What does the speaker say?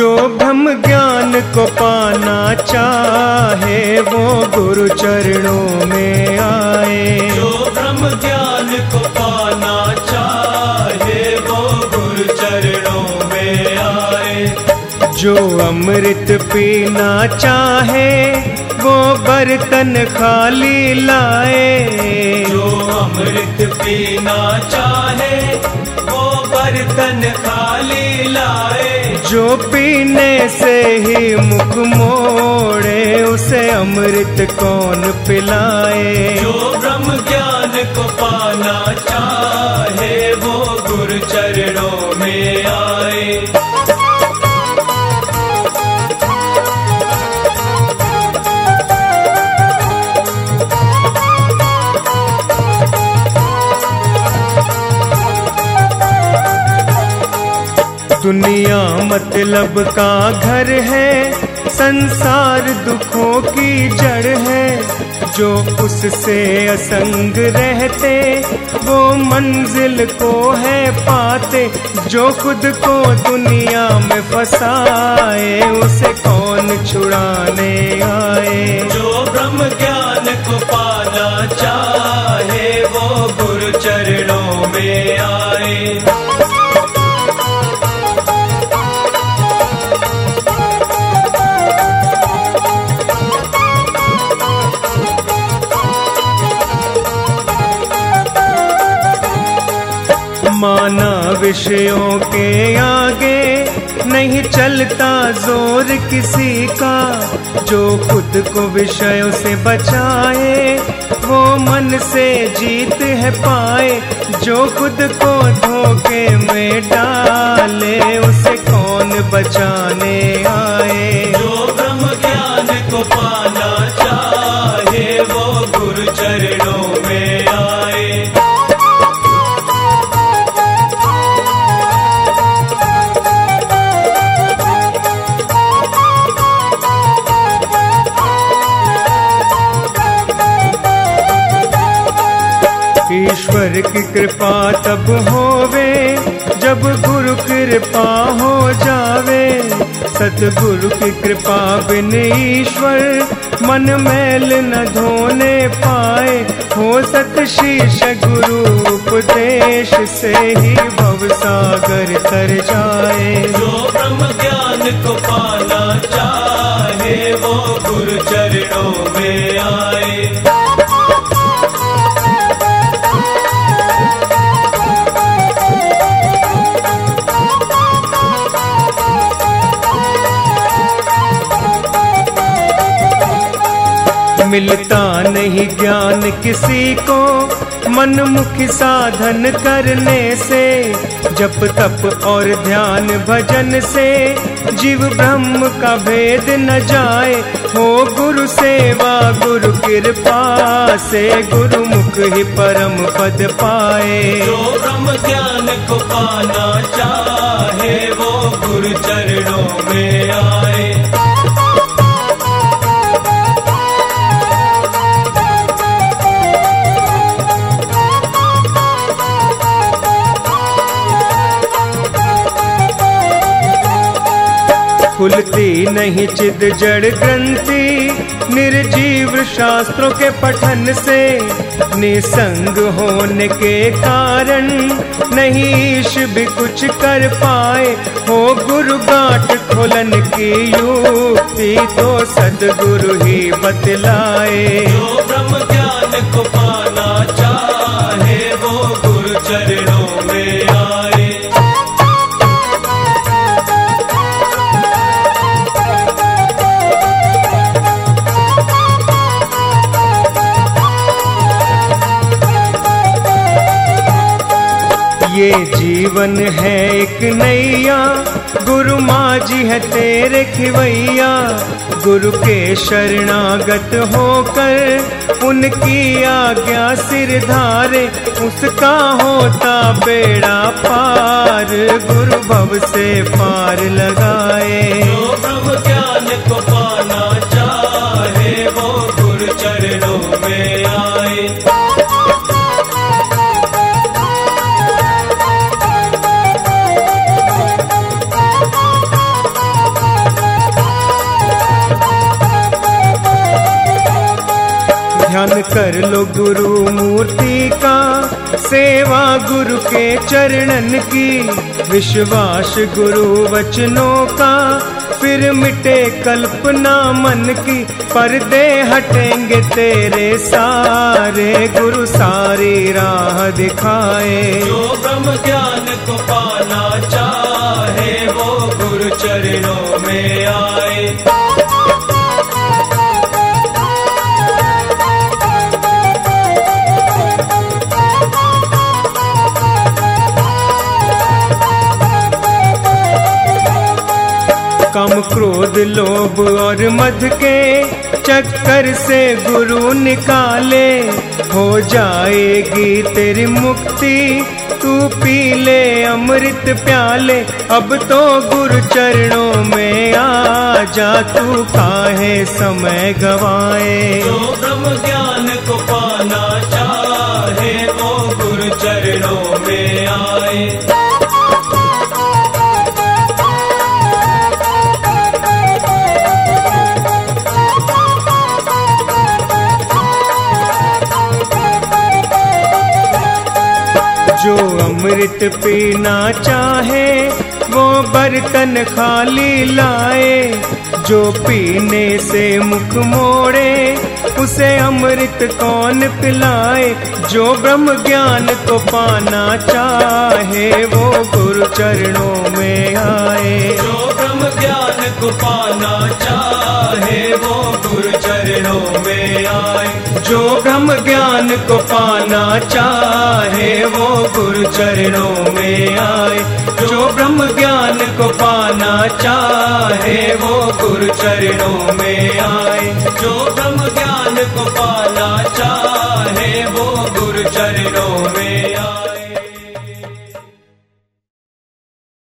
जो ब्रह्म ज्ञान को पाना चाहे वो गुरु चरणों में आए। जो ब्रह्म ज्ञान को पाना चाहे वो गुरु चरणों में आए। जो अमृत पीना चाहे वो बर्तन खाली लाए। जो अमृत पीना चाहे बर्तन खाली लाए। जो पीने से ही मुख मोड़े उसे अमृत कौन पिलाए? जो ब्रह्म दुनिया मतलब का घर है, संसार दुखों की जड़ है। जो उससे असंग रहते, वो मंजिल को है पाते। जो खुद को दुनिया में फंसाए, उसे कौन छुड़ाने? विषयों के आगे नहीं चलता ज़ोर किसी का। जो खुद को विषयों से बचाए, वो मन से जीत है पाए। जो खुद को धोखे में डाले, उसे कौन बचाने आए कृपा तब होवे, जब गुरु कृपा हो जावे। सतगुरु की कृपा बिन ईश्वर मन मैल न धोने पाए। हो सत शीश गुरु उपदेश से ही भव सागर तर जाए। जो ब्रह्म ज्ञान को पाना चाहे, वो गुरु चरणों में मिलता नहीं ज्ञान किसी को मन मुखी साधन करने से, जप तप और ध्यान भजन से, जीव ब्रह्म का भेद न जाए, हो गुरु सेवा, गुरु कृपा से गुरु मुख ही परम पद पाए। जो ब्रह्म ज्ञान को पाना चाहे, वो गुरु चरणों में आए खुलती नहीं चिद जड़ ग्रंथि। निर्जीव शास्त्रों के पठन से निसंग होने के कारण नहीं ईश भी कुछ कर पाए। हो गुरु गांठ खोलन की युक्ति तो सदगुरु ही बतलाए। जो ब्रह्म ज्ञान को पाना जीवन है एक नैया। गुरु माँ जी है तेरे खिवैया। गुरु के शरणागत होकर उनकी आज्ञा सिर धारे, उसका होता बेड़ा पार। गुरु भव से पार लगाए। जो ब्रह्म ज्ञान को कर लो गुरु मूर्ति का सेवा गुरु के चरणन की। विश्वास गुरु वचनों का, फिर मिटे कल्पना मन की। पर्दे हटेंगे तेरे सारे, गुरु सारी राह दिखाए। जो ब्रह्म ज्ञान को पाना कम क्रोध लोभ और मध के चक्कर से गुरु निकाले। हो जाएगी तेरी मुक्ति, तू पी ले अमृत प्याले। अब तो गुरु चरणों में आ जा, तू काहे समय गवाए? अमृत पीना चाहे, वो बर्तन खाली लाए, जो पीने से मुख मोड़े, उसे अमृत कौन पिलाए? जो ब्रह्म ज्ञान को पाना चाहे, वो गुरु चरणों में आए। जो ब्रह्म ज्ञान को पाना चाहे। वो गुरु चरणों में आए, जो ब्रह्म ज्ञान को पाना चाहे वो गुरु चरणों में आए, जो ब्रह्म ज्ञान को पाना चाहे वो गुरु चरणों में आए, जो ब्रह्म ज्ञान को पाना चाहे वो गुरु चरणों में आए।